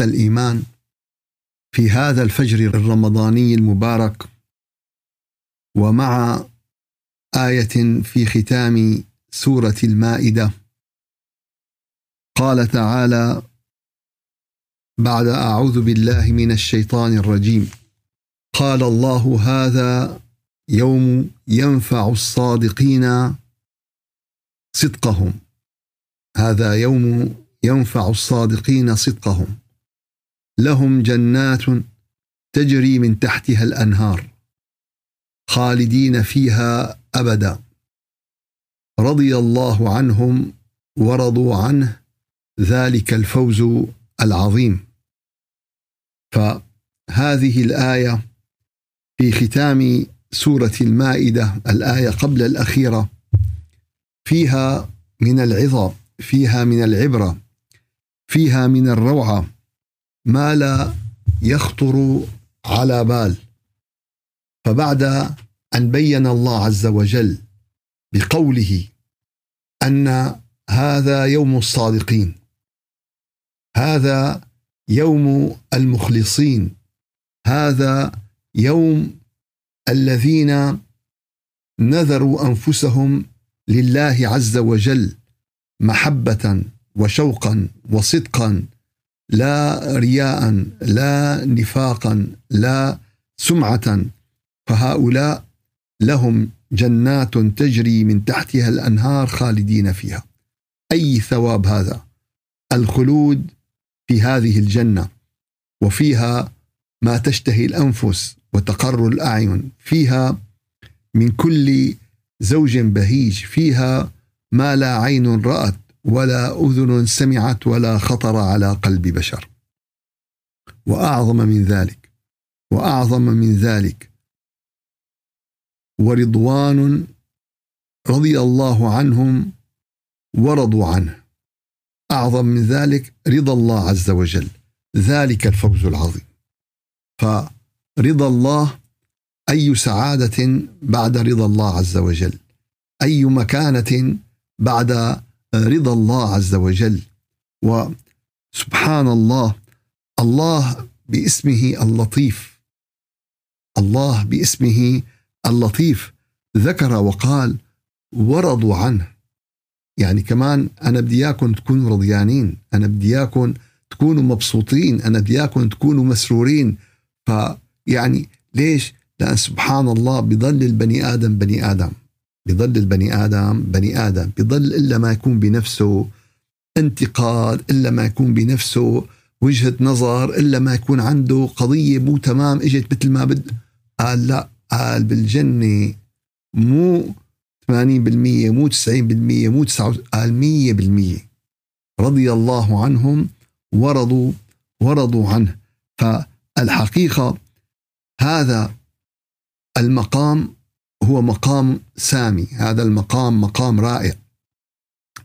الإيمان في هذا الفجر الرمضاني المبارك ومع آية في ختام سورة المائدة. قال تعالى بعد أعوذ بالله من الشيطان الرجيم. قال الله هذا يوم ينفع الصادقين صدقهم. هذا يوم ينفع الصادقين صدقهم. لهم جنات تجري من تحتها الأنهار خالدين فيها أبدا. رضي الله عنهم ورضوا عنه ذلك الفوز العظيم. فهذه الآية في ختام سورة المائدة الآية قبل الأخيرة فيها من العظة فيها من العبرة فيها من الروعة. ما لا يخطر على بال. فبعد أن بين الله عز وجل بقوله أن هذا يوم الصادقين هذا يوم المخلصين هذا يوم الذين نذروا أنفسهم لله عز وجل محبة وشوقا وصدقا لا رياء لا نفاقا لا سمعه. فهؤلاء لهم جنات تجري من تحتها الأنهار خالدين فيها. أي ثواب هذا؟ الخلود في هذه الجنة. وفيها ما تشتهي الأنفس وتقر الأعين. فيها من كل زوج بهيج. فيها ما لا عين رأت. ولا أذن سمعت ولا خطر على قلب بشر. وأعظم من ذلك وأعظم من ذلك ورضوان رضي الله عنهم ورضوا عنه. أعظم من ذلك رضا الله عز وجل ذلك الفوز العظيم. فرضا الله أي سعادة بعد رضا الله عز وجل أي مكانة بعد رضا الله عز وجل. وسبحان الله الله باسمه اللطيف. الله باسمه اللطيف. ذكر وقال ورضوا عنه. يعني كمان أنا بدي إياكم تكونوا رضيانين أنا بدي إياكم تكونوا مبسوطين أنا بدي إياكم تكونوا مسرورين. فيعني ليش؟ لأن سبحان الله بضل البني آدم بني آدم. بضل البني آدم بني آدم بضل إلا ما يكون بنفسه انتقاد إلا ما يكون بنفسه وجهة نظر إلا ما يكون عنده قضية مو تمام إجت مثل ما بد قال لا قال بالجنة مو 80% مو 90% مو 9 قال 100% رضي الله عنهم ورضوا ورضوا عنه. فالحقيقة هذا المقام هو مقام سامي. هذا المقام مقام رائع.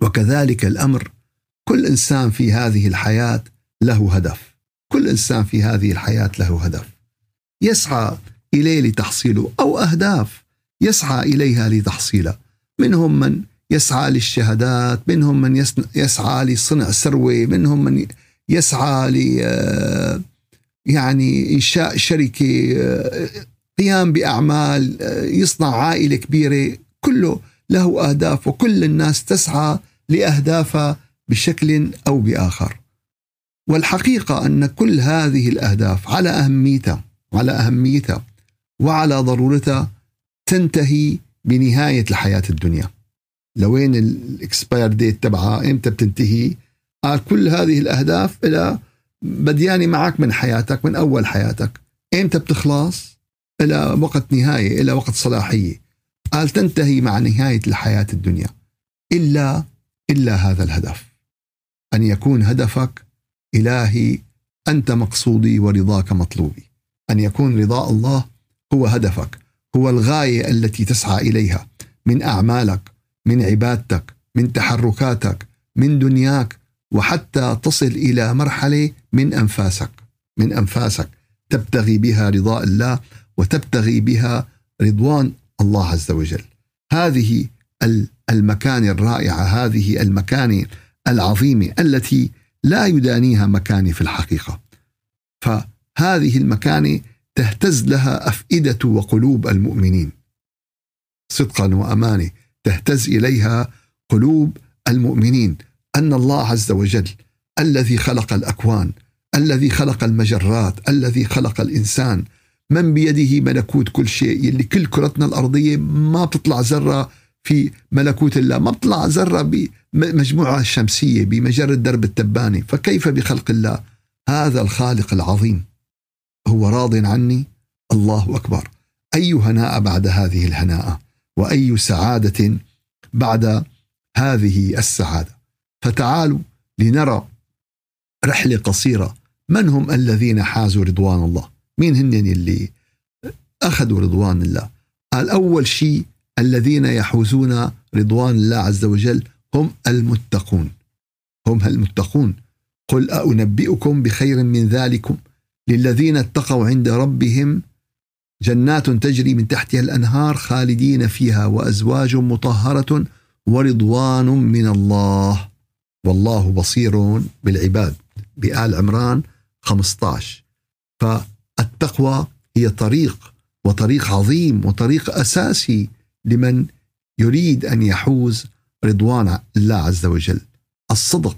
وكذلك الأمر كل إنسان في هذه الحياة له هدف. كل إنسان في هذه الحياة له هدف. يسعى إليه لتحصيله أو أهداف يسعى إليها لتحصيلها منهم من يسعى للشهادات منهم من يسعى لصنع ثروه منهم من يسعى ل آه، يعني إنشاء شركة آه، قيام بأعمال آه، يصنع عائلة كبيرة كله له اهداف وكل الناس تسعى لأهدافها بشكل أو بآخر. والحقيقة أن كل هذه الأهداف على أهميتها على أهميتها وعلى ضرورتها تنتهي بنهاية الحياة الدنيا. لوين الاكسباير ديت تبعها إمتى بتنتهي؟ قال كل هذه الأهداف إلى بديانه معك من حياتك من أول حياتك. إمتى بتخلص؟ إلى وقت نهاية إلى وقت صلاحية. قال تنتهي مع نهاية الحياة الدنيا. إلا إلا هذا الهدف. أن يكون هدفك إلهي أنت مقصودي ورضاك مطلوبي. أن يكون رضاء الله هو هدفك. هو الغاية التي تسعى إليها. من أعمالك من عبادتك من تحركاتك من دنياك وحتى تصل إلى مرحلة من أنفاسك. من أنفاسك. تبتغي بها رضاء الله وتبتغي بها رضوان الله عز وجل. هذه المكان الرائعة هذه المكان العظيمه التي لا يدانيها مكاني في الحقيقة. فهذه المكانة تهتز لها أفئدة وقلوب المؤمنين. صدقا وأمانة تهتز إليها قلوب المؤمنين. أن الله عز وجل الذي خلق الأكوان الذي خلق المجرات الذي خلق الإنسان من بيده ملكوت كل شيء. يلي كل كرتنا الأرضية ما بتطلع ذرة في ملكوت الله ما بتطلع ذرة بمجموعة الشمسية بمجرة درب التبانة. فكيف بخلق الله؟ هذا الخالق العظيم. هو راض عني. الله أكبر. أي هناء بعد هذه الهناءة وأي سعادة بعد هذه السعادة؟ فتعالوا لنرى رحلة قصيرة. من هم الذين حازوا رضوان الله؟ مين هن اللي أخذوا رضوان الله؟ قال أول شيء الذين يحوزون رضوان الله عز وجل هم المتقون. هم المتقون. قل أنبئكم بخير من ذلكم؟ للذين اتقوا عند ربهم جنات تجري من تحتها الأنهار خالدين فيها وأزواج مطهرة ورضوان من الله. والله بصير بالعباد. بآل عمران 15 فالتقوى هي طريق وطريق عظيم وطريق أساسي لمن يريد أن يحوز رضوان الله عز وجل. الصدق.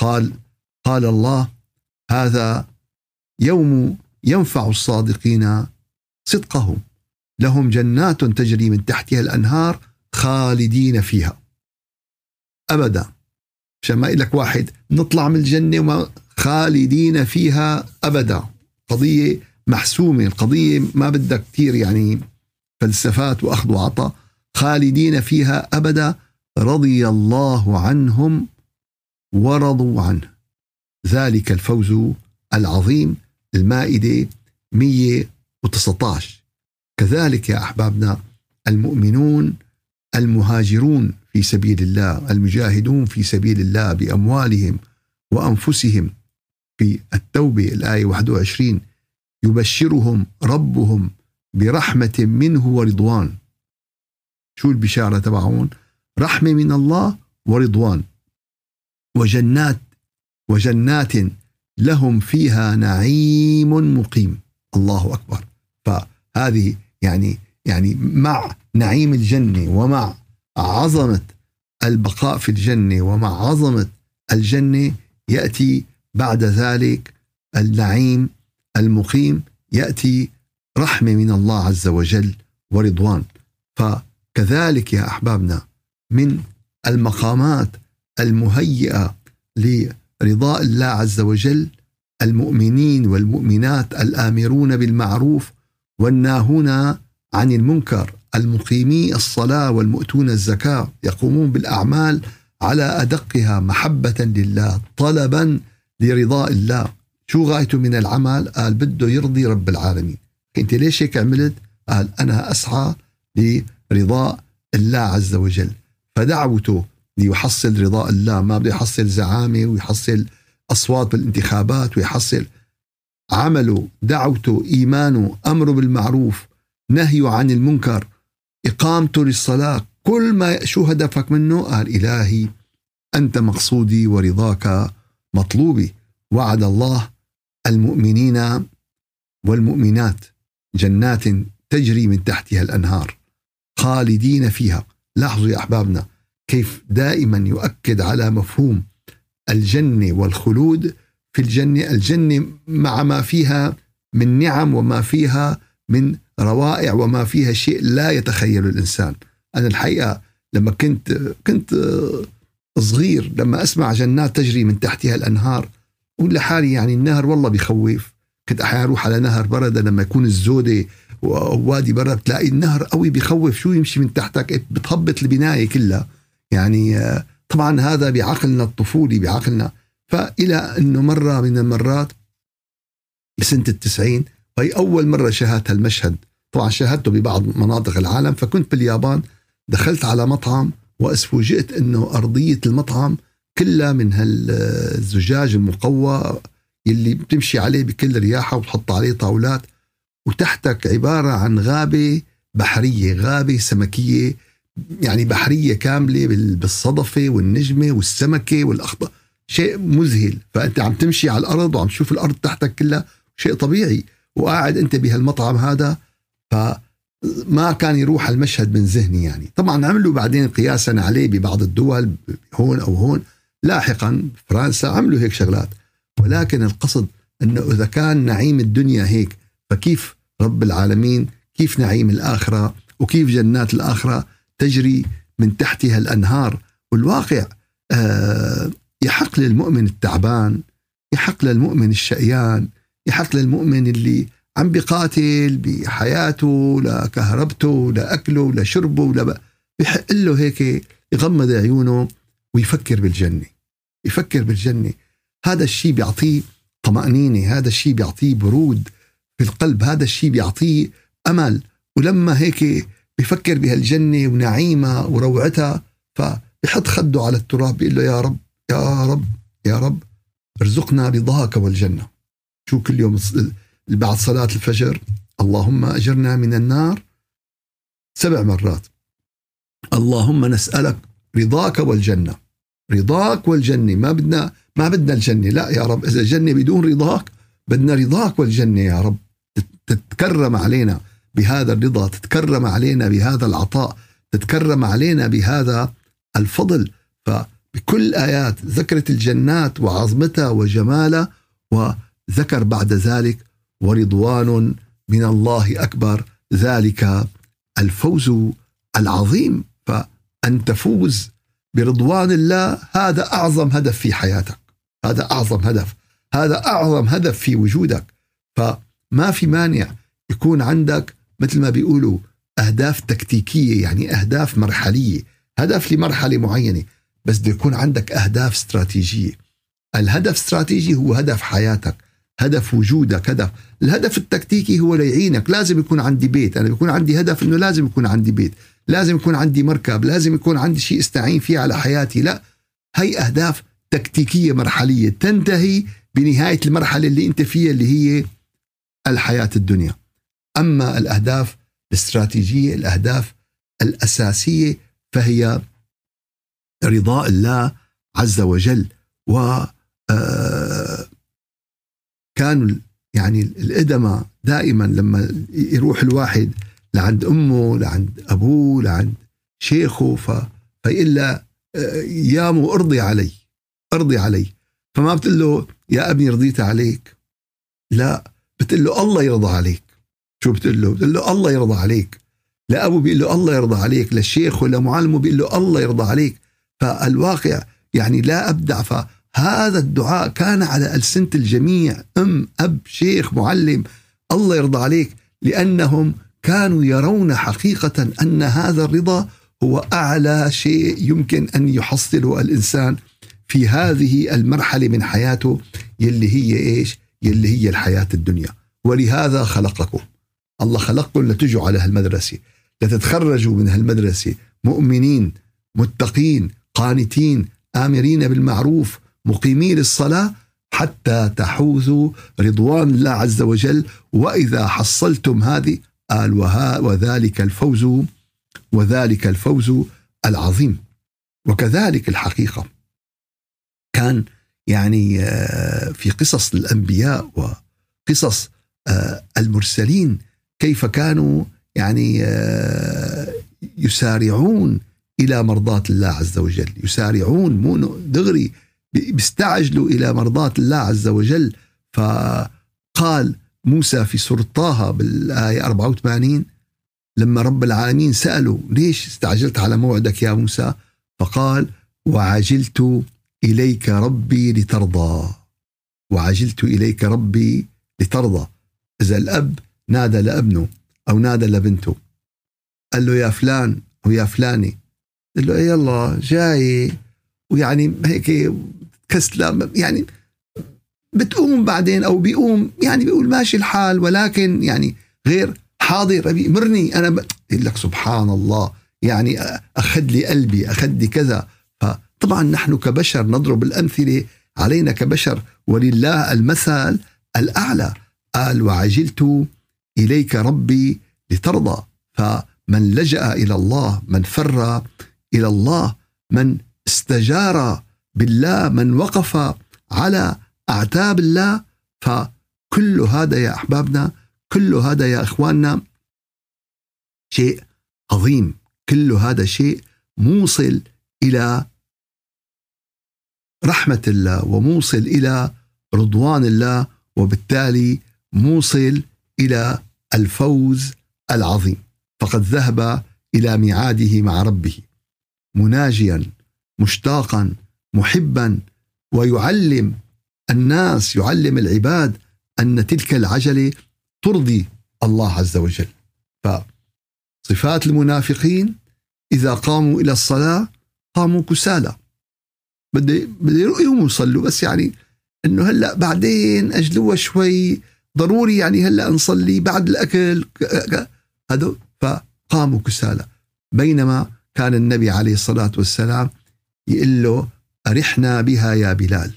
قال قال الله هذا يوم ينفع الصادقين صدقهم. لهم جنات تجري من تحتها الأنهار خالدين فيها. أبدا. عشان ما لك واحد نطلع من الجنة وما خالدين فيها أبدا. قضية محسومة القضية ما بدها كثير يعني فلسفات وأخذ وعطاء خالدين فيها أبدا رضي الله عنهم ورضوا عنه. ذلك الفوز العظيم المائدة 119 كذلك يا أحبابنا المؤمنون المهاجرون في سبيل الله المجاهدون في سبيل الله بأموالهم وأنفسهم في التوبة الآية 21 يبشرهم ربهم برحمة منه ورضوان. شو البشارة تبعهم؟ رحمة من الله ورضوان. وجنات وجنات لهم فيها نعيم مقيم. الله أكبر. فهذه يعني يعني مع نعيم الجنة ومع عظمة البقاء في الجنة ومع عظمة الجنة يأتي بعد ذلك النعيم المقيم يأتي رحمة من الله عز وجل ورضوان. فكذلك يا أحبابنا من المقامات المهيئة لرضاء الله عز وجل المؤمنين والمؤمنات الآمرون بالمعروف والناهون عن المنكر المقيمي الصلاة والمؤتون الزكاة يقومون بالأعمال على أدقها محبة لله طلبا لرضاء الله. شو غايته من العمل؟ قال بده يرضي رب العالمين. انت ليش هيك عملت؟ قال أنا أسعى لرضاء الله عز وجل. فدعوته ليحصل رضاء الله. ما بده يحصل زعامة ويحصل أصوات بالانتخابات ويحصل. عمله دعوته إيمانه أمره بالمعروف نهيه عن المنكر إقامته للصلاة كل ما شو هدفك منه؟ قال إلهي أنت مقصودي ورضاك مطلوبي. وعد الله المؤمنين والمؤمنات جنات تجري من تحتها الأنهار خالدين فيها. لاحظوا يا أحبابنا كيف دائما يؤكد على مفهوم الجنه والخلود في الجنه، الجنه مع ما فيها من نعم وما فيها من روائع وما فيها شيء لا يتخيل الإنسان. أنا الحقيقة لما كنت كنت صغير لما أسمع جنات تجري من تحتها الأنهار أقول لحالي يعني النهر والله بخوف كنت أحيانا أروح على نهر برده لما يكون الزودة ووادي برا بتلاقي النهر قوي بخوف شو يمشي من تحتك؟ بتهبط البناية كلها. يعني آه، طبعا هذا بعقلنا الطفولي بعقلنا. فإلى أنه مرة من المرات بسنة التسعين وهي أول مرة شاهدت هالمشهد. طبعا شاهدته ببعض مناطق العالم فكنت باليابان. دخلت على مطعم وأسفوجئت إنه أرضية المطعم كلها من هالزجاج المقوى يلي بتمشي عليه بكل رياحة وتحط عليه طاولات. وتحتك عبارة عن غابة بحرية غابة سمكية يعني بحرية كاملة بالصدفة والنجمة والسمكة والاخضر شيء مذهل. فأنت عم تمشي على الأرض وعم تشوف الأرض تحتك كلها شيء طبيعي. وقاعد أنت بهالمطعم هذا فما كان يروح المشهد من ذهني يعني. طبعا عملوا بعدين قياسا عليه ببعض الدول هون أو هون. لاحقا فرنسا عملوا هيك شغلات. ولكن القصد إنه إذا كان نعيم الدنيا هيك فكيف رب العالمين كيف نعيم الآخرة وكيف جنات الآخرة تجري من تحتها الأنهار؟ والواقع آه يحق للمؤمن التعبان يحق للمؤمن الشقيان يحق للمؤمن اللي عم بيقاتل بحياته لكهربته لأكله لشربه لا بحق له هيك يغمض عيونه ويفكر بالجنة يفكر بالجنة. هذا الشيء بيعطيه طمأنينة هذا الشيء بيعطيه برود في القلب هذا الشيء بيعطيه أمل. ولما هيك بفكر بهالجنة ونعيمها وروعتها فبحط خده على التراب بيقول له يا رب يا رب يا رب ارزقنا رضاك والجنة. شو كل يوم بعد صلاة الفجر اللهم أجرنا من النار سبع مرات. اللهم نسألك رضاك والجنة. رضاك والجنة. ما بدنا ما بدنا الجنة. لا يا رب إذا الجنة بدون رضاك بدنا رضاك والجنة يا رب. تتكرم علينا بهذا الرضا تتكرم علينا بهذا العطاء تتكرم علينا بهذا الفضل. فبكل آيات ذكرت الجنات وعظمتها وجمالها وذكر بعد ذلك ورضوان من الله أكبر. ذلك الفوز العظيم. فأن تفوز برضوان الله هذا أعظم هدف في حياتك. هذا أعظم هدف. هذا أعظم هدف في وجودك. فما في مانع يكون عندك مثل ما بيقولوا أهداف تكتيكية يعني أهداف مرحلية. هدف لمرحلة معينة بس بده يكون عندك أهداف استراتيجية. الهدف استراتيجي هو هدف حياتك. هدف وجودك هدف. الهدف التكتيكي هو ليعينك. لازم يكون عندي بيت. أنا بيكون عندي هدف أنه لازم يكون عندي بيت. لازم يكون عندي مركب. لازم يكون عندي شيء استعين فيه على حياتي. لا. هي أهداف تكتيكية مرحلية. تنتهي بنهاية المرحلة اللي أنت فيها اللي هي الحياة الدنيا. أما الأهداف الاستراتيجية الأهداف الأساسية فهي رضاء الله عز وجل و آه، كانوا يعني الأدمة دائما لما يروح الواحد لعند أمه لعند أبوه لعند شيخه ف... فيقول له آه، يا مو أرضي علي أرضي علي. فما بتقول له يا أبني رضيت عليك. لا بتقول له الله يرضى عليك. شو بتقول له؟ بتقول له الله يرضى عليك. لأبو بيقول له الله يرضى عليك. للشيخ ولا معلمه بيقول له الله يرضى عليك. فالواقع يعني لا أبدع فهذا الدعاء كان على ألسنة الجميع. أم أب شيخ معلم. الله يرضى عليك. لأنهم كانوا يرون حقيقة أن هذا الرضا هو أعلى شيء يمكن أن يحصله الإنسان في هذه المرحلة من حياته يلي هي إيش؟ يلي هي الحياة الدنيا. ولهذا خلقكم. الله خلقكم لتجوا على هالمدرسة لتتخرجوا من هالمدرسة مؤمنين متقين قانتين آمرين بالمعروف مقيمين للصلاة حتى تحوزوا رضوان الله عز وجل. وإذا حصلتم هذه قال وها وذلك الفوز وذلك الفوز العظيم. وكذلك الحقيقة. كان يعني آه، في قصص الأنبياء وقصص آه، المرسلين كيف كانوا يعني آه، يسارعون إلى مرضاة الله عز وجل، يسارعون مو دغري بيستعجلوا إلى مرضاه الله عز وجل. فقال موسى في سورة طه بالآية 84 لما رب العالمين سأله ليش استعجلت على موعدك يا موسى؟ فقال وعجلت إليك ربي لترضى. وعجلت إليك ربي لترضى. إذا الأب نادى لابنه أو نادى لبنته. قال له يا فلان ويا فلانة. قال له يلا جاي. ويعني هيك كسلة. يعني بتقوم بعدين أو بيقوم يعني بيقول ماشي الحال ولكن يعني غير حاضر أبي مرني. أنا ب... لك سبحان الله يعني أخذ لي قلبي أخذ لي كذا. فطبعا نحن كبشر نضرب الأمثلة علينا كبشر. ولله المثل الأعلى. قال وعجلت إليك ربي لترضى. فمن لجأ إلى الله من فر إلى الله من استجار بالله من وقف على أعتاب الله فكل هذا يا أحبابنا كل هذا يا إخواننا شيء عظيم. كل هذا شيء موصل إلى رحمة الله وموصل إلى رضوان الله وبالتالي موصل إلى الفوز العظيم. فقد ذهب إلى ميعاده مع ربه مناجيا مشتاقا محبا ويعلم الناس يعلم العباد أن تلك العجلة ترضي الله عز وجل. فصفات المنافقين إذا قاموا إلى الصلاة قاموا كسالى. بدي بدي يقوموا يصلوا بس يعني إنه هلأ بعدين أجلوها شوي. ضروري يعني هلأ نصلي بعد الأكل. هذا فقاموا كسالى. بينما كان النبي عليه الصلاة والسلام يقول له أرحنا بها يا بلال.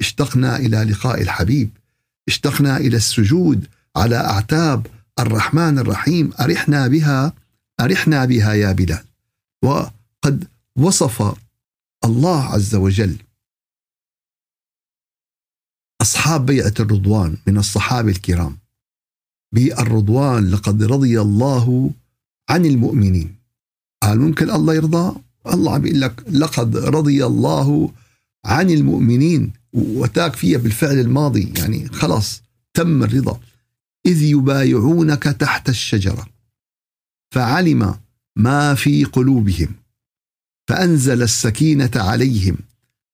اشتقنا إلى لقاء الحبيب. اشتقنا إلى السجود على أعتاب الرحمن الرحيم. أرحنا بها أرحنا بها يا بلال. وقد وصف الله عز وجل أصحاب بيعة الرضوان من الصحابة الكرام. بالرضوان لقد رضي الله عن المؤمنين. قال ممكن الله يرضى؟ الله عم بيقول لك لقد رضي الله عن المؤمنين. وتاك فيها بالفعل الماضي يعني خلاص تم الرضا. إذ يبايعونك تحت الشجرة فعلم ما في قلوبهم فأنزل السكينة عليهم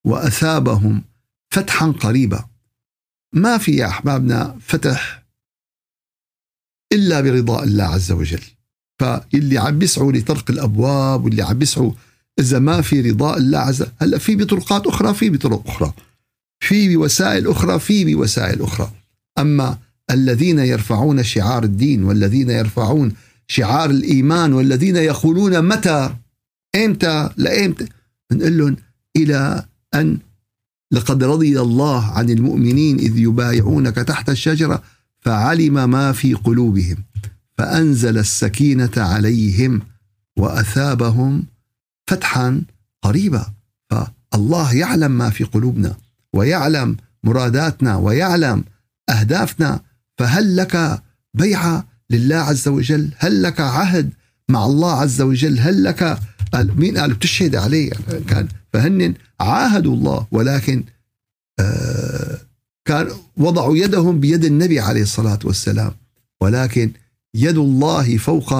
وأثابهم فتحا قريبا. ما في يا أحبابنا فتح إلا برضاء الله عز وجل. فاللي عم بيسعوا لطرق الأبواب واللي عم بيسعوا إذا ما في رضاء الله عز. وجل هلأ في بطرقات أخرى في بطرق أخرى. في بوسائل أخرى في بوسائل أخرى. أما الذين يرفعون شعار الدين والذين يرفعون شعار الإيمان والذين يقولون متى إمتى لإمتى نقول لهم إلى أن لقد رضي الله عن المؤمنين إذ يبايعونك تحت الشجرة فعلم ما في قلوبهم فأنزل السكينة عليهم وأثابهم فتحا قريبا. فالله يعلم ما في قلوبنا ويعلم مراداتنا ويعلم أهدافنا. فهل لك بيعة لله عز وجل؟ هل لك عهد مع الله عز وجل؟ هل لك قال مين قال؟ بتشهد عليه. كان فهن عاهدوا الله ولكن آه كان وضعوا يدهم بيد النبي عليه الصلاة والسلام. ولكن يد الله فوق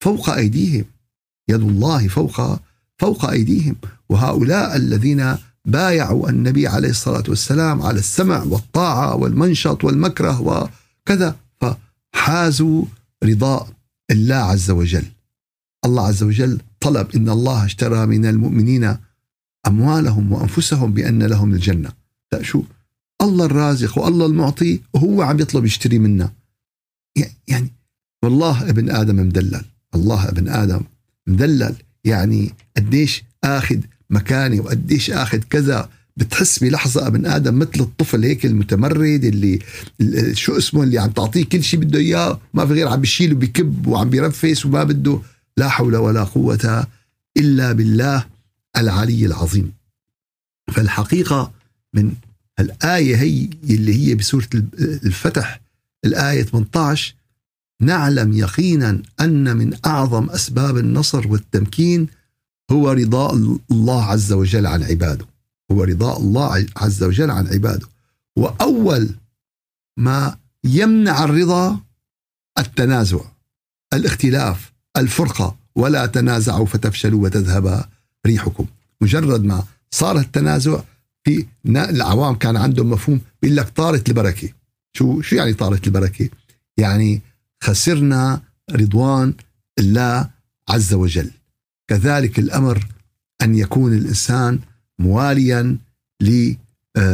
فوق أيديهم. يد الله فوق فوق أيديهم وهؤلاء الذين بايعوا النبي عليه الصلاة والسلام على السمع والطاعة والمنشط والمكره وكذا فحازوا رضاء الله عز وجل. الله عز وجل طلب إن الله اشترى من المؤمنين أموالهم وأنفسهم بأن لهم الجنة. لا شو؟ الله الرازق والله المعطي وهو عم يطلب يشتري منا. يعني والله ابن آدم مدلل، الله ابن آدم مدلل. يعني قديش آخذ مكاني وقديش آخذ كذا. بتحس بلحظة ابن آدم مثل الطفل هيك المتمرد اللي شو اسمه اللي عم تعطيه كل شيء بده إياه. ما في غير عم بيشيل وبيكب وعم بيرفس وما بده. لا حول ولا قوة إلا بالله العلي العظيم. فالحقيقة من الآية هي اللي هي بسورة الفتح. الآية 18 نعلم يقينا أن من أعظم أسباب النصر والتمكين هو رضاء الله عز وجل عن عباده. هو رضاء الله عز وجل عن عباده. وأول ما يمنع الرضا التنازع الاختلاف الفرقة ولا تنازعوا فتفشلوا وتذهب ريحكم. مجرد ما صار التنازع في العوام كان عندهم مفهوم بيقول لك طارت البركه شو شو يعني طارت البركه يعني خسرنا رضوان الله عز وجل. كذلك الأمر أن يكون الإنسان مواليا لابناء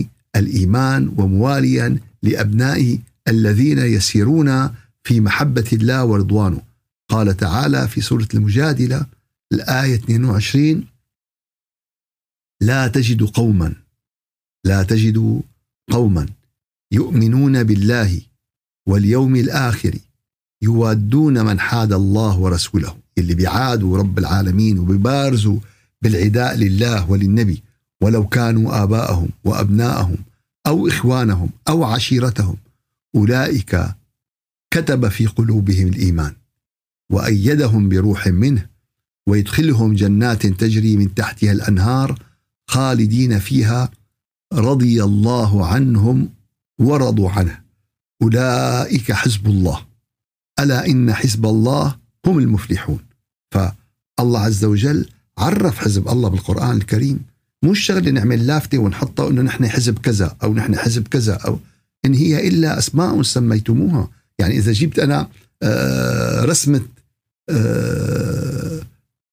آه، الإيمان ومواليا لابناء الذين يسيرون في محبة الله ورضوانه. قال تعالى في سورة المجادلة الآية 22 لا تجد قوما لا تجد قوما يؤمنون بالله واليوم الآخر يوادون من حاد الله ورسوله اللي بيعادوا رب العالمين وبيبارزوا بالعداء لله وللنبي ولو كانوا آباءهم وأبناءهم أو إخوانهم أو عشيرتهم أولئك كتب في قلوبهم الإيمان وأيدهم بروح منه ويدخلهم جنات تجري من تحتها الأنهار خالدين فيها رضي الله عنهم ورضوا عنه. أولئك حزب الله. ألا إن حزب الله هم المفلحون. فالله عز وجل عرف حزب الله بالقرآن الكريم. مش شغله نعمل لافتة ونحطها إنه نحن حزب كذا أو نحن حزب كذا أو إن هي إلا أسماء سميتموها. يعني إذا جبت أنا آه، رسمة آه،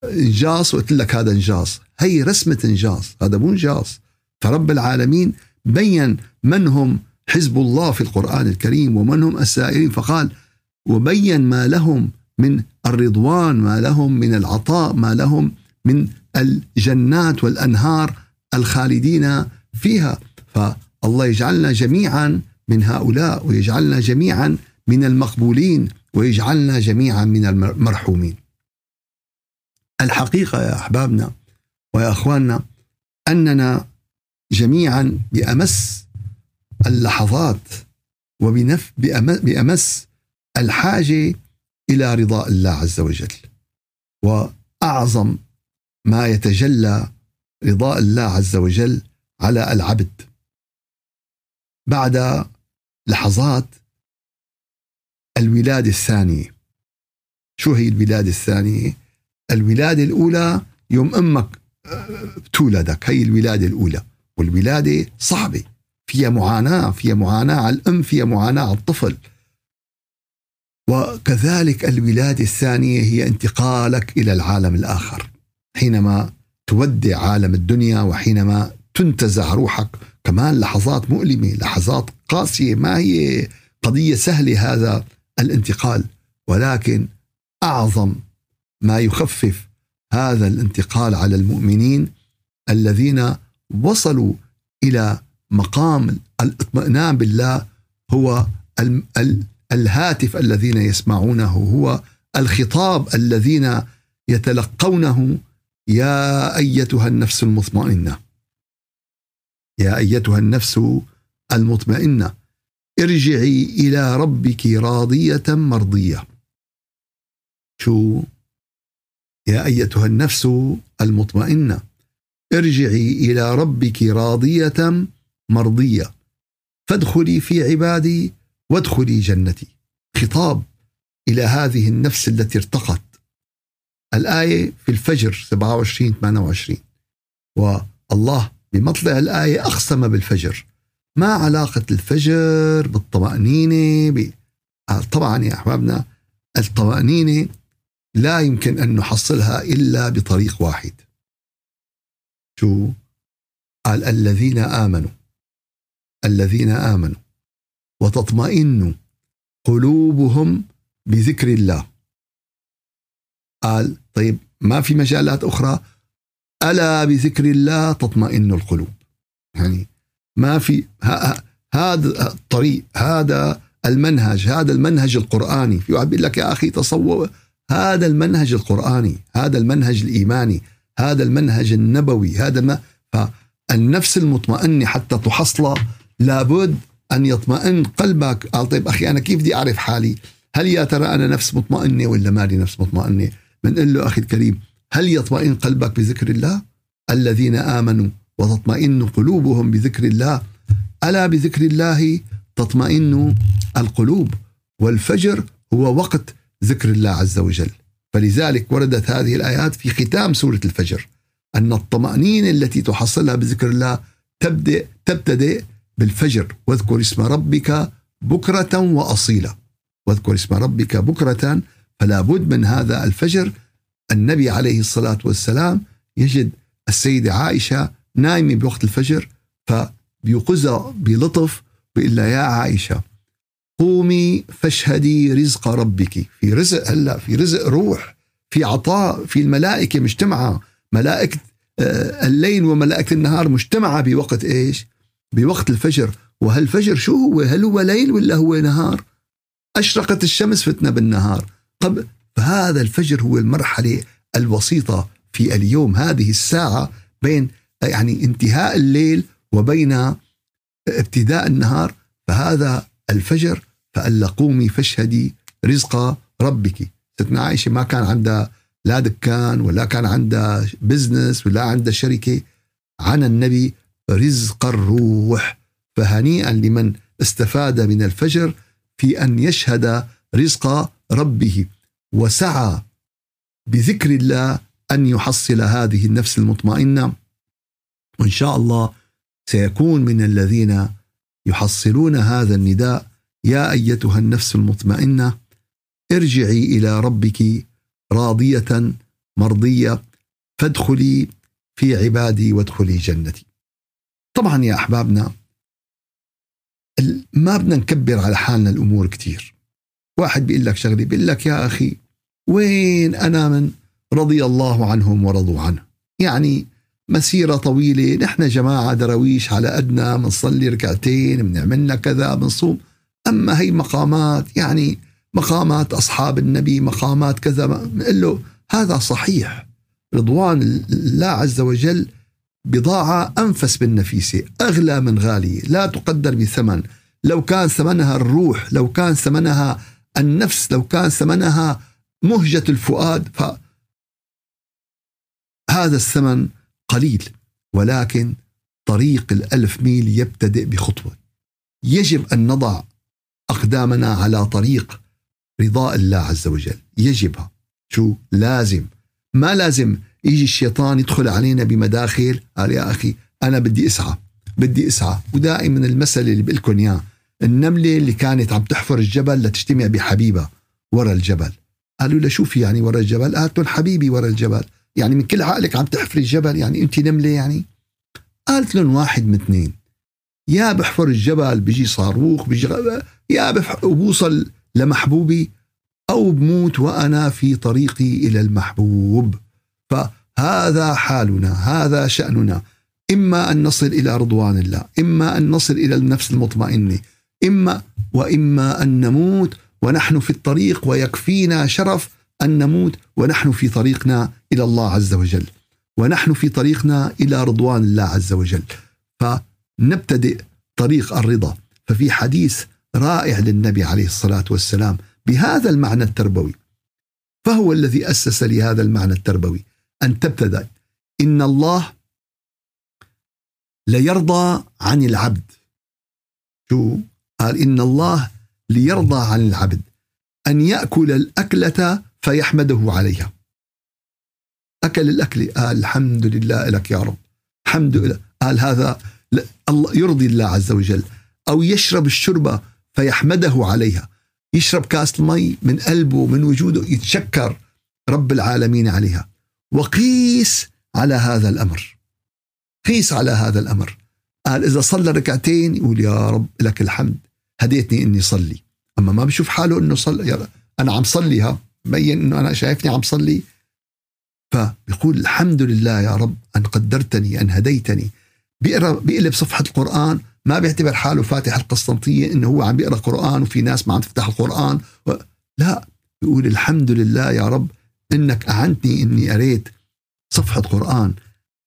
إنجاص وقلت لك هذا إنجاص. هي رسمة إنجاص. هذا مو إنجاص. فرب العالمين بين من هم حزب الله في القرآن الكريم ومن هم السائرين فقال وبين ما لهم من الرضوان ما لهم من العطاء ما لهم من الجنات والأنهار الخالدين فيها فالله يجعلنا جميعا من هؤلاء ويجعلنا جميعا من المقبولين ويجعلنا جميعا من المرحومين. الحقيقة يا أحبابنا ويا أخواننا أننا جميعا بأمس اللحظات وبنف بأمس الحاجة إلى رضاء الله عز وجل. وأعظم ما يتجلى رضاء الله عز وجل على العبد. بعد لحظات الولادة الثانية. شو هي الولادة الثانية؟ الولادة الأولى يوم أمك تولدك. هي الولادة الأولى. والولادة صعبة. فيها معاناة فيها معاناة على الأم فيها معاناة على الطفل. وكذلك الولادة الثانية هي انتقالك إلى العالم الآخر. حينما تودع عالم الدنيا وحينما تنتزع روحك كمان لحظات مؤلمة لحظات قاسية ما هي قضية سهلة هذا الانتقال. ولكن أعظم ما يخفف هذا الانتقال على المؤمنين الذين وصلوا إلى مقام الاطمئنان بالله هو الهاتف الذين يسمعونه هو الخطاب الذين يتلقونه. يا أيتها النفس المطمئنة. يا أيتها النفس المطمئنة. ارجعي إلى ربك راضية مرضية. شو؟ يا أيتها النفس المطمئنة. ارجعي إلى ربك راضية مرضية. فادخلي في عبادي وادخلي جنتي. خطاب إلى هذه النفس التي ارتقت. الآية في الفجر 27 28 والله بمطلع الآية أقسم بالفجر. ما علاقة الفجر بالطمأنينة ب... طبعا يا أحبابنا الطمأنينة لا يمكن أن نحصلها إلا بطريق واحد. شو؟ قال الذين آمنوا. الذين آمنوا. وتطمئن قلوبهم بذكر الله. قال طيب ما في مجالات أخرى؟ ألا بذكر الله تطمئن القلوب. يعني ما في هذا الطريق هذا المنهج هذا المنهج القرآني. في واحد بيقول لك يا أخي تصور هذا المنهج القرآني هذا المنهج الإيماني هذا المنهج النبوي هذا ما فالنفس المطمئنة حتى تحصل لابد أن يطمئن قلبك. قال طيب أخي أنا كيف بدي أعرف حالي؟ هل يا ترى أنا نفس مطمئنة ولا مالي نفس مطمئنة؟ بنقول له أخي الكريم هل يطمئن قلبك بذكر الله؟ الذين آمنوا وتطمئن قلوبهم بذكر الله. ألا بذكر الله تطمئن القلوب؟ والفجر هو وقت ذكر الله عز وجل. فلذلك وردت هذه الآيات في ختام سورة الفجر. أن الطمأنينة التي تحصلها بذكر الله تبدأ تبتدئ بالفجر واذكر اسم ربك بكرة وأصيلا. واذكر اسم ربك بكرة فلا بد من هذا الفجر. النبي عليه الصلاة والسلام يجد السيدة عائشة نايمة بوقت الفجر فبيوقظها بلطف بيقول لها يا عائشة قومي فاشهدي رزق ربك. في رزق هلأ في رزق روح في عطاء في الملائكة مجتمعة. ملائكة آه، الليل وملائكة النهار مجتمعة بوقت إيش؟ بوقت الفجر وهالفجر شو هو؟ هل هو ليل ولا هو نهار؟ أشرقت الشمس فتنة بالنهار طب فهذا الفجر هو المرحلة الوسيطة في اليوم هذه الساعة بين يعني انتهاء الليل وبين ابتداء النهار فهذا الفجر فألا قومي فاشهدي رزق ربك ستنا عائشة ما كان عندها لا دكان ولا كان عندها بزنس ولا عندها شركة عن النبي رزق الروح. فهنيئا لمن استفاد من الفجر في أن يشهد رزق ربه. وسعى بذكر الله أن يحصل هذه النفس المطمئنة. وإن شاء الله سيكون من الذين يحصلون هذا النداء. يا أيتها النفس المطمئنة ارجعي إلى ربك راضية مرضية فادخلي في عبادي وادخلي جنتي. طبعا يا أحبابنا ما بدنا نكبر على حالنا الأمور كثير. واحد بيقول لك شغلة بيقول لك يا أخي وين أنا من رضي الله عنهم ورضوا عنه. يعني مسيرة طويلة نحن جماعة درويش على أدنى بنصلي ركعتين بنعملنا كذا بنصوم أما هي مقامات يعني مقامات أصحاب النبي مقامات كذا بنقول له هذا صحيح رضوان الله عز وجل بضاعة أنفس بالنفيسة أغلى من غالية لا تقدر بثمن. لو كان ثمنها الروح لو كان ثمنها النفس لو كان ثمنها مهجة الفؤاد ف هذا الثمن قليل ولكن طريق الألف ميل يبتدئ بخطوة. يجب أن نضع أقدامنا على طريق رضاء الله عز وجل. يجبها. شو؟ لازم. ما لازم؟ يجي الشيطان يدخل علينا بمداخل قال يا أخي أنا بدي أسعى بدي أسعى. ودائما المثل اللي بقول لكم إياه النملة اللي كانت عم تحفر الجبل لتجتمع بحبيبها ورا الجبل. قالوا له شو في يعني ورا الجبل؟ قالت حبيبي ورا الجبل. يعني من كل عقلك عم تحفري الجبل؟ يعني أنت نملة يعني؟ قالت لهم واحد من اثنين يا بحفر الجبل بيجي صاروخ بيجي يا بوصل لمحبوبي أو بموت وأنا في طريقي إلى المحبوب. فهذا حالنا هذا شأننا. إما أن نصل إلى رضوان الله إما أن نصل إلى النفس المطمئنة إما وإما أن نموت ونحن في الطريق ويكفينا شرف أن نموت ونحن في طريقنا إلى الله عز وجل. ونحن في طريقنا إلى رضوان الله عز وجل. فنبتدئ طريق الرضا. ففي حديث رائع للنبي عليه الصلاة والسلام بهذا المعنى التربوي. فهو الذي أسس لهذا المعنى التربوي. أن تبتدأ. إن الله ليرضى عن العبد. شو؟ قال إن الله ليرضى عن العبد. أن يأكل الأكلة فيحمده عليها. أكل الأكل. قال الحمد لله لك يا رب. الحمد لله. قال هذا الله يرضي الله عز وجل. أو يشرب الشربة فيحمده عليها. يشرب كاس المي من قلبه من وجوده يتشكر رب العالمين عليها. وقيس على هذا الأمر. قيس على هذا الأمر. قال إذا صلى ركعتين يقول يا رب لك الحمد. هديتني إني صلي. أما ما بشوف حاله إنه صلي أنا عم صليها بين إنه أنا شايفني عم صلي. فبيقول الحمد لله يا رب أن قدرتني أن هديتني. بيقرأ بيقلب صفحة القرآن ما بيعتبر حاله فاتح القسطنطية إنه هو عم بيقرأ قرآن وفي ناس ما عم تفتح القرآن. و... لا بيقول الحمد لله يا رب إنك أعنتني إني قريت صفحة قرآن.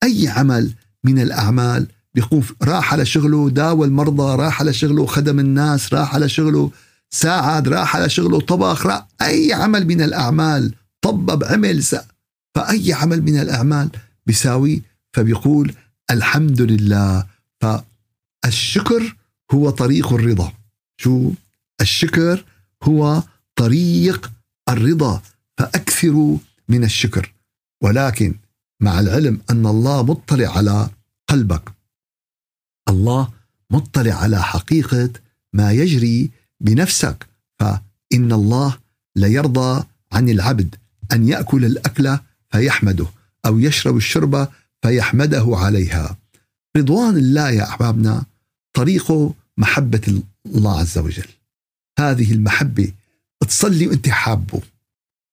أي عمل من الأعمال بيقوم راح على شغله داوى المرضى راح على شغله خدم الناس راح على شغله ساعد راح على شغله طبخ راح. أي عمل من الأعمال طبب عمل سأ فأي عمل من الأعمال بيساوي فبيقول الحمد لله. فالشكر هو طريق الرضا. شو؟ الشكر هو طريق الرضا. فأكثروا من الشكر. ولكن مع العلم أن الله مطلع على قلبك. الله مطلع على حقيقة ما يجري بنفسك. فإن الله ليرضى عن العبد أن يأكل الأكلة فيحمده أو يشرب الشربة فيحمده عليها. رضوان الله يا أحبابنا طريقه محبة الله عز وجل. هذه المحبة تصلي وأنت حابه.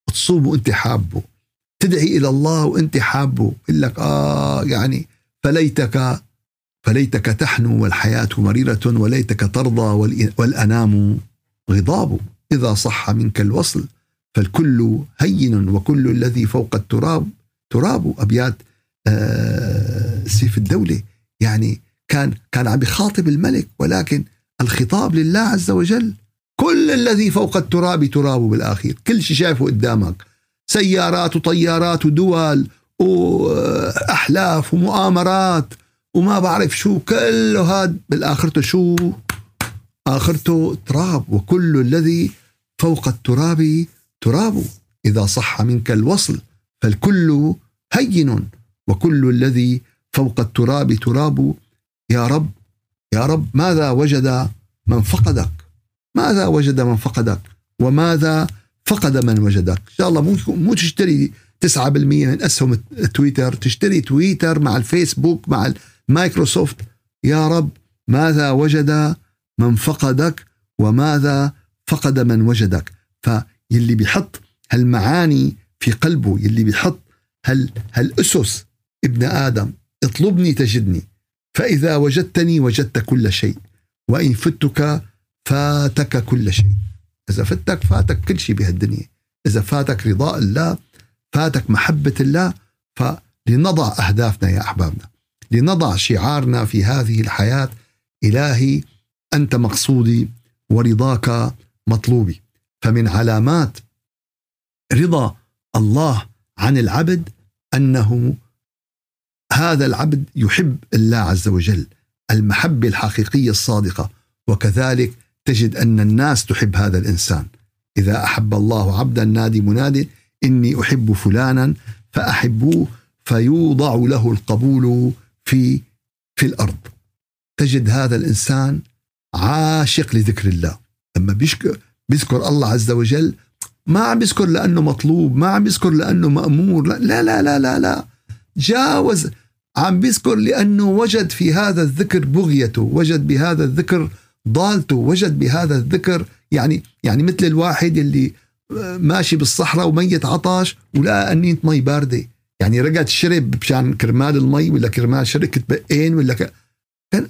تصوم وانت حابه. تدعي إلى الله وانت حابه. يقول لك آه يعني فليتك فليتك تحنو والحياة مريرة وليتك ترضى والأنام غضاب. إذا صح منك الوصل فالكل هين وكل الذي فوق التراب تراب. أبيات آه، سيف الدولة. يعني كان كان عم يخاطب الملك ولكن الخطاب لله عز وجل كل الذي فوق التراب تراب بالآخير. كل شيء شايفه قدامك. سيارات وطيارات ودول وأحلاف ومؤامرات وما بعرف شو. كله هذا بالآخرته شو؟ آخرته تراب. وكل الذي فوق التراب تراب. إذا صح منك الوصل فالكل هين. وكل الذي فوق التراب تراب. يا رب يا رب ماذا وجد من فقدك؟ ماذا وجد من فقدك؟ وماذا فقد من وجدك؟ إن شاء الله مو مو تشتري 9% من أسهم تويتر تشتري تويتر مع الفيسبوك مع المايكروسوفت يا رب ماذا وجد من فقدك؟ وماذا فقد من وجدك؟ فيلي بيحط هالمعاني في قلبه يلي بيحط هال هالاسس ابن آدم اطلبني تجدني. فإذا وجدتني وجدت كل شيء. وإن فتك فاتك كل شيء. إذا فتك فاتك كل شيء بهالدنيا. إذا فاتك رضاء الله فاتك محبة الله فلنضع أهدافنا يا أحبابنا. لنضع شعارنا في هذه الحياة. إلهي أنت مقصودي ورضاك مطلوبي. فمن علامات رضا الله عن العبد أنه هذا العبد يحب الله عز وجل المحبة الحقيقية الصادقة. وكذلك تجد أن الناس تحب هذا الإنسان. إذا أحب الله عبدا نادي مناد إني أحب فلانا فأحبوه فيوضع له القبول في في الأرض. تجد هذا الإنسان عاشق لذكر الله. لما بيشكر بيذكر الله عز وجل ما عم بيذكر لأنه مطلوب ما عم بيذكر لأنه مأمور لا لا لا لا لا. جاوز عم بيذكر لأنه وجد في هذا الذكر بغيته وجد بهذا الذكر ضالته وجد بهذا الذكر يعني يعني مثل الواحد اللي ماشي بالصحراء وميت عطش ولقى أنينة مي باردة. يعني رقد شرب مشان كرمال المي ولا كرمال شركة بقين ولا ك...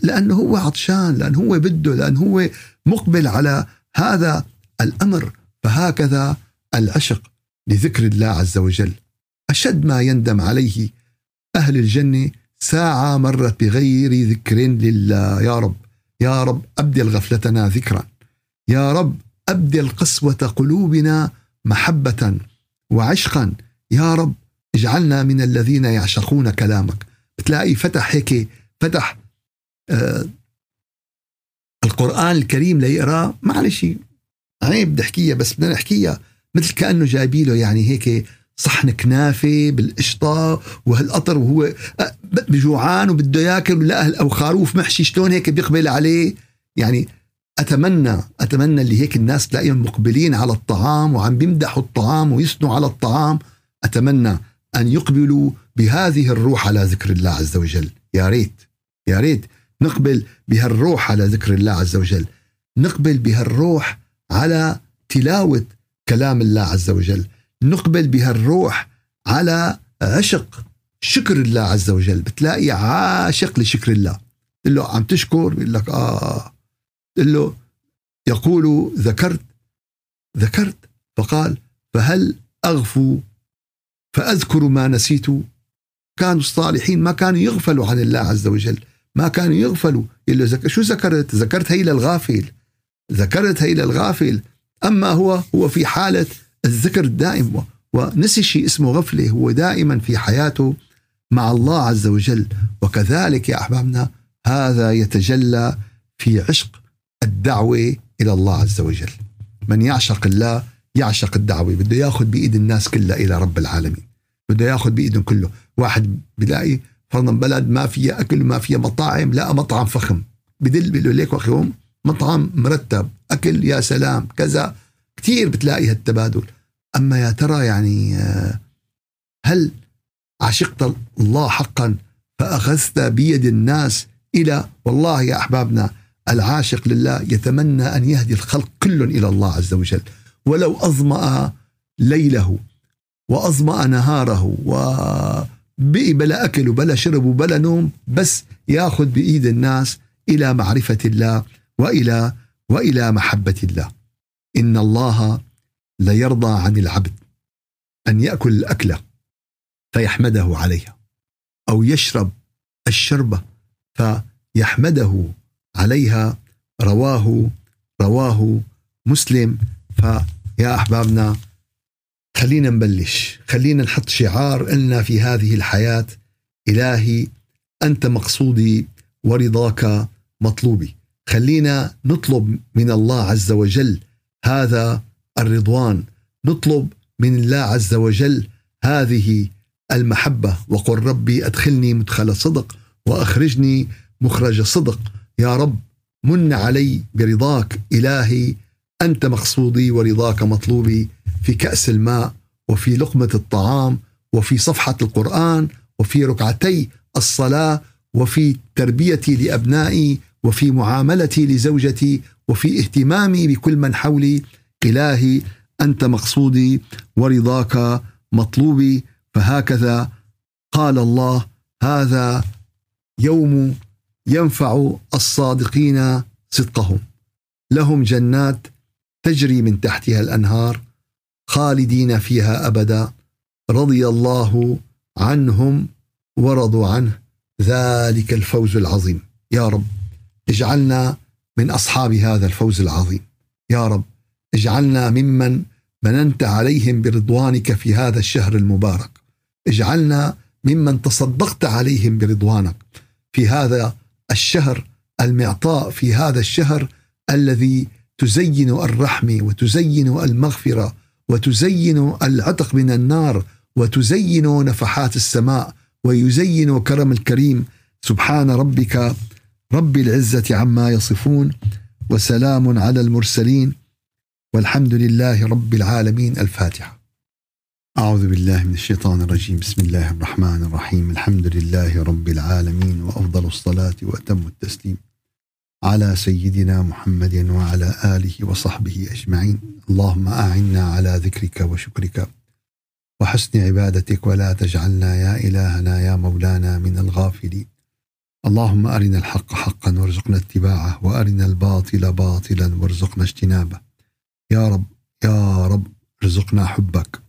لأنه هو عطشان لأنه هو بده لأنه هو مقبل على هذا الأمر. فهكذا العشق لذكر الله عز وجل. أشد ما يندم عليه أهل الجنة ساعة مرت بغير ذكر لله. يا رب. يا رب أبدل غفلتنا ذكرا. يا رب أبدل قسوة قلوبنا محبة وعشقا. يا رب اجعلنا من الذين يعشقون كلامك. بتلاقي فتح هيك فتح آه القرآن الكريم ليقرأ معلش عيب بدي أحكيها بس بدنا نحكيها مثل كأنه جايبي له يعني هيك صحن كنافة بالقشطة وهالقطر وهو بجوعان وبده ياكل ولا أو خروف محشي شلون هيك بيقبل عليه؟ يعني أتمنى أتمنى اللي هيك الناس تلاقيهم مقبلين على الطعام وعم بيمدحوا الطعام ويثنوا على الطعام. أتمنى أن يقبلوا بهذه الروح على ذكر الله عز وجل. يا ريت يا ريت نقبل بهالروح على ذكر الله عز وجل. نقبل بهالروح على تلاوة كلام الله عز وجل. نقبل بهالروح على عشق شكر الله عز وجل. بتلاقي عاشق لشكر الله. تقول له عم تشكر؟ بيقول لك آه. تقول له يقول ذكرت؟ ذكرت. فقال فهل أغفو؟ فأذكر ما نسيت. كانوا الصالحين ما كانوا يغفلوا عن الله عز وجل. ما كانوا يغفلوا. إلا ذك... شو ذكرت؟ ذكرت هي للغافل. ذكرت هي للغافل. أما هو هو في حالة الذكر الدائم ونسي شيء اسمه غفلة هو دائما في حياته مع الله عز وجل. وكذلك يا أحبابنا هذا يتجلى في عشق الدعوة إلى الله عز وجل. من يعشق الله يعشق الدعوة. بده ياخذ بإيد الناس كلها إلى رب العالمين. بده ياخذ بايدهم كله واحد بلاقي فرضا بلد ما فيها أكل ما فيها مطاعم لا مطعم فخم. بدل بيقول ليك أخي مطعم مرتب. أكل يا سلام كذا. كثير بتلاقي هالتبادل. أما يا ترى يعني آه، هل عشقت الله حقا فأخذت بيد الناس إلى والله يا أحبابنا العاشق لله يتمنى أن يهدي الخلق كل إلى الله عز وجل. ولو أظمأ ليله وأظمأ نهاره وبقي بلا أكل وبلا شرب وبلا نوم بس ياخذ بإيد الناس إلى معرفة الله وإلى وإلى محبة الله. إن الله ليرضى عن العبد أن يأكل الأكلة فيحمده عليها أو يشرب الشربه فيحمده عليها رواه رواه مسلم. فيا أحبابنا خلينا نبلش. خلينا نحط شعار لنا في هذه الحياة. إلهي أنت مقصودي ورضاك مطلوبي. خلينا نطلب من الله عز وجل هذا الرضوان. نطلب من الله عز وجل هذه المحبة. وقل ربي أدخلني مدخل صدق وأخرجني مخرج صدق. يا رب من علي برضاك إلهي. أنت مقصودي ورضاك مطلوبي في كأس الماء وفي لقمة الطعام وفي صفحة القرآن وفي ركعتي الصلاة وفي تربيتي لأبنائي وفي معاملتي لزوجتي وفي اهتمامي بكل من حولي إلهي أنت مقصودي ورضاك مطلوبي. فهكذا قال الله هذا يوم ينفع الصادقين صدقهم. لهم جنات تجري من تحتها الأنهار خالدين فيها أبدا. رضي الله عنهم ورضوا عنه. ذلك الفوز العظيم. يا رب اجعلنا من أصحاب هذا الفوز العظيم. يا رب اجعلنا ممن مننت عليهم برضوانك في هذا الشهر المبارك. اجعلنا ممن تصدقت عليهم برضوانك في هذا الشهر المعطاء في هذا الشهر الذي تزين الرحمه وتزين المغفرة وتزين العتق من النار وتزين نفحات السماء ويزين كرم الكريم. سبحان ربك رب العزة عما يصفون وسلام على المرسلين والحمد لله رب العالمين. الفاتحة. أعوذ بالله من الشيطان الرجيم. بسم الله الرحمن الرحيم. الحمد لله رب العالمين وأفضل الصلاة وأتم التسليم على سيدنا محمد وعلى آله وصحبه أجمعين. اللهم أعنا على ذكرك وشكرك وحسن عبادتك ولا تجعلنا يا إلهنا يا مولانا من الغافلين. اللهم أرنا الحق حقا وارزقنا اتباعه وأرنا الباطل باطلا وارزقنا اجتنابه. يا رب يا رب ارزقنا حبك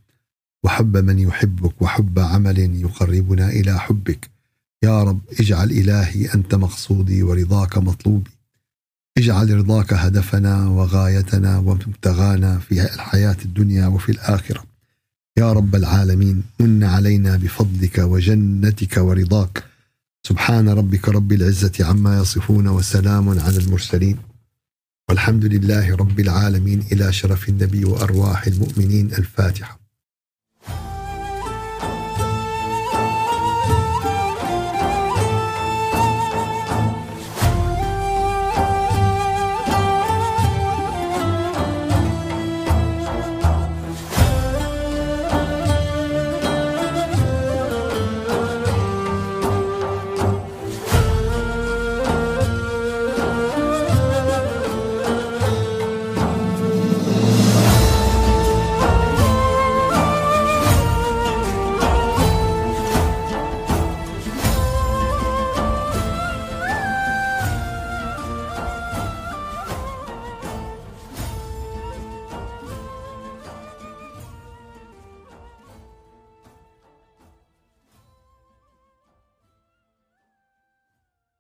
وحب من يحبك وحب عمل يقربنا إلى حبك. يا رب اجعل إلهي أنت مقصودي ورضاك مطلوبي. اجعل رضاك هدفنا وغايتنا ومبتغانا في الحياة الدنيا وفي الآخرة. يا رب العالمين من علينا بفضلك وجنتك ورضاك. سبحان ربك رب العزة عما يصفون وسلام على المرسلين. والحمد لله رب العالمين إلى شرف النبي وأرواح المؤمنين الفاتحة.